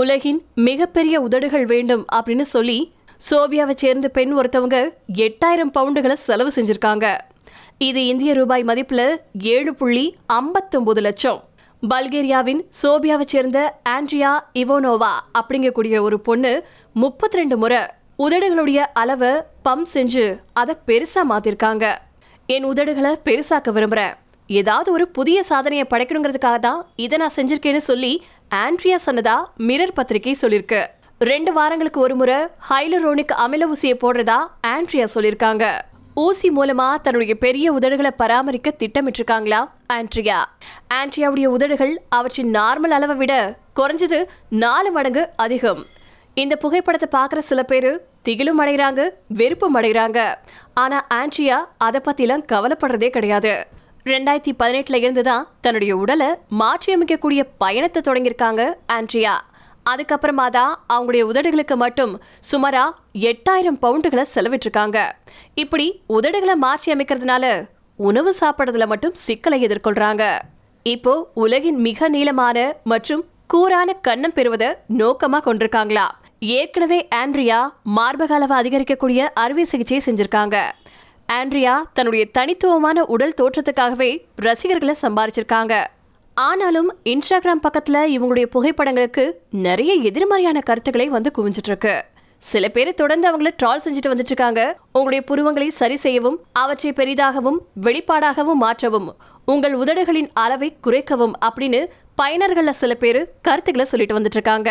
உலகின் மிகப்பெரிய உதடுகள் வேண்டும் அப்படின்னு சொல்லி சோபியாவை சேர்ந்த பெண் ஒருத்தவங்க எட்டாயிரம் பவுண்டுகளை செலவு செஞ்சிருக்காங்க. இது இந்திய ரூபாய் மதிப்புல ஏழு புள்ளி ஐம்பத்தொன்பது லட்சம். பல்கேரியாவின் சோபியாவை சேர்ந்த ஆண்ட்ரியா இவோனோவா அப்படிங்கக்கூடிய ஒரு பொண்ணு முப்பத்தி ரெண்டு முறை உதடுகளுடைய அளவை பம்ப் செஞ்சு அதை பெருசா மாத்திருக்காங்க. என் உதடுகளை பெருசாக்க விரும்புறேன். ஏதாவது ஒரு புதிய சாதனையை படைக்கணுங்கிறதுக்காக தான் இதை நான் செஞ்சிருக்கேன்னு சொல்லி ஆண்ட்ரியா சொன்னதா மிரர் பத்திரிகை சொல்லியிருக்கு ரெண்டு வாரங்களுக்கு ஒரு முறை ஹைலரோனிக் அமில ஊசியை போடுறதா ஆண்ட்ரியா சொல்லியிருக்காங்க ஊசி மூலமா தன்னுடைய பெரிய உதடுகளை பராமரிக்க திட்டமிட்டிருக்காங்களா ஆண்ட்ரியா? ஆண்ட்ரியாவுடைய உதடுகள் அவற்றின் நார்மல் அளவை விட குறைஞ்சது நாலு மடங்கு அதிகம். இந்த புகைப்படத்தை பார்க்குற சில பேர் திகிலும் அடைகிறாங்க வெறுப்பும் அடைகிறாங்க. ஆனால் ஆண்ட்ரியா அதை பற்றிலாம் கவலைப்படுறதே கிடையாது. ரெண்டாயிரத்தி பதினெட்டுல இருந்து தான் தன்னுடைய உடலை மாற்றியமைக்கக்கூடிய பயணத்தை தொடங்கியிருக்காங்க ஆண்ட்ரியா. அதுக்கப்புறமா தான் அவங்களுடைய உதடுகளுக்கு மட்டும் சுமாரா எட்டாயிரம் பவுண்டுகளை செலவிட்டிருக்காங்க. இப்படி உதடுகளை மாற்றி அமைக்கிறதுனால உணவு சாப்பிட்றதுல மட்டும் சிக்கலை எதிர்கொள்றாங்க. இப்போ உலகின் மிக நீளமான மற்றும் கூரான கன்னம் பெறுவதை நோக்கமா கொண்டிருக்காங்களா? ஏற்கனவே ஆண்ட்ரியா மார்பக அளவு அதிகரிக்கக்கூடிய அறுவை சிகிச்சையை செஞ்சிருக்காங்க. ஆண்ட்ரியா தன்னுடைய தனித்துவமான உடல் தோற்றத்துக்காகவே ரசிகர்களை சம்பாரிச்சிருக்காங்க. ஆனாலும் இன்ஸ்டாகிராம் பக்கத்துல இவங்களுடைய புகைப்படங்களுக்கு நிறைய எதிர்மறையான கருத்துக்களை வந்து குவிஞ்சிட்டு இருக்கு சில பேர் தொடர்ந்து அவங்கள ட்ரால் செஞ்சுட்டு வந்துட்டு இருக்காங்க உங்களுடைய புருவங்களை சரி செய்யவும் அவற்றை பெரிதாகவும் வெளிப்பாடாகவும் மாற்றவும் உங்கள் உதடுகளின் அளவை குறைக்கவும் அப்படின்னு பயனர்கள்ல சில பேர் கருத்துக்களை சொல்லிட்டு வந்துட்டு இருக்காங்க